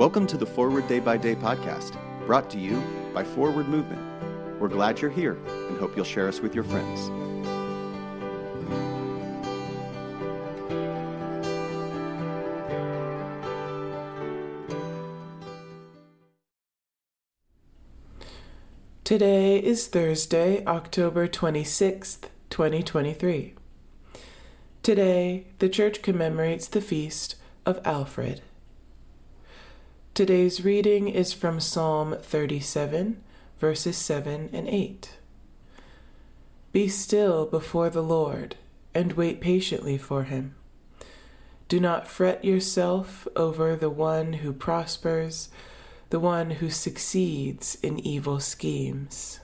Welcome to the Forward Day by Day podcast, brought to you by Forward Movement. We're glad you're here and hope you'll share us with your friends. Today is Thursday, October 26th, 2023. Today, the church commemorates the feast of Alfred. Today's reading is from Psalm 37, verses 7 and 8. Be still before the Lord and wait patiently for him. Do not fret yourself over the one who prospers the one who succeeds in evil schemes.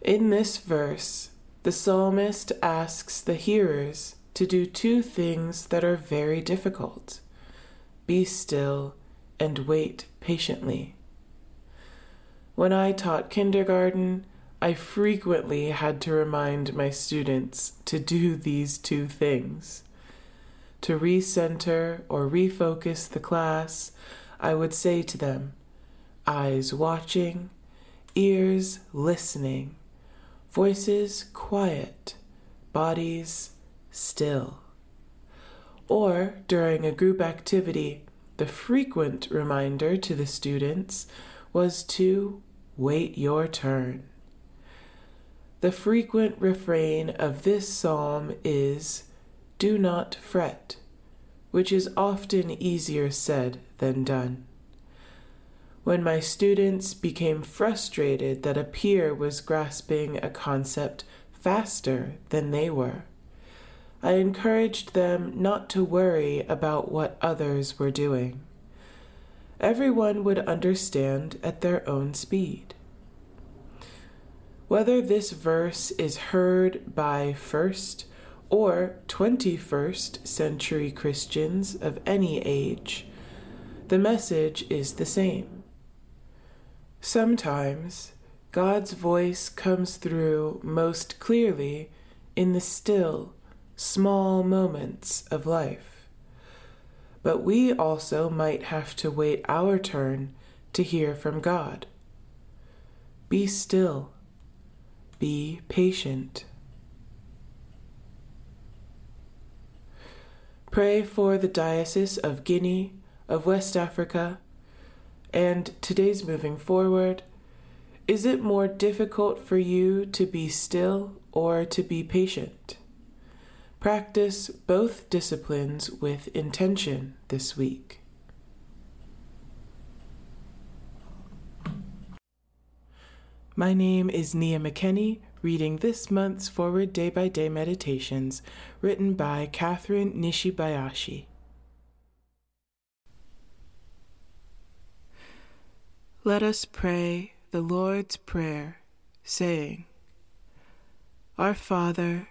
In this verse, the psalmist asks the hearers to do two things that are very difficult be still and wait patiently. When I taught kindergarten, I frequently had to remind my students to do these two things to recenter or refocus the class, I would say to them, eyes watching, ears listening, voices quiet, bodies still. Or during a group activity, the frequent reminder to the students was to wait your turn. The frequent refrain of this psalm is do not fret, which is often easier said than done. When my students became frustrated that a peer was grasping a concept faster than they were, I encouraged them not to worry about what others were doing. Everyone would understand at their own speed. Whether this verse is heard by first or 21st century Christians of any age, the message is the same. Sometimes God's voice comes through most clearly in the still, small moments of life. But we also might have to wait our turn to hear from God. Be still. Be patient. Pray for the Diocese of Guinea, of West Africa, and today's moving forward. Is it more difficult for you to be still or to be patient? Practice both disciplines with intention this week. My name is Nia McKenney reading this month's Forward Day by Day Meditations, written by Kathryn Nishibayashi. Let us pray the Lord's Prayer, saying, Our Father,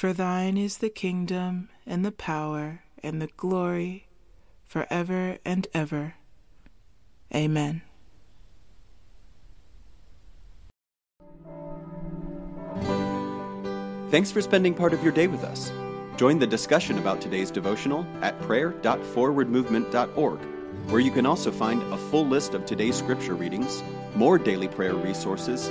For thine is the kingdom, and the power, and the glory, for ever and ever. Amen. Thanks for spending part of your day with us. Join the discussion about today's devotional at prayer.forwardmovement.org, where you can also find a full list of today's scripture readings, more daily prayer resources,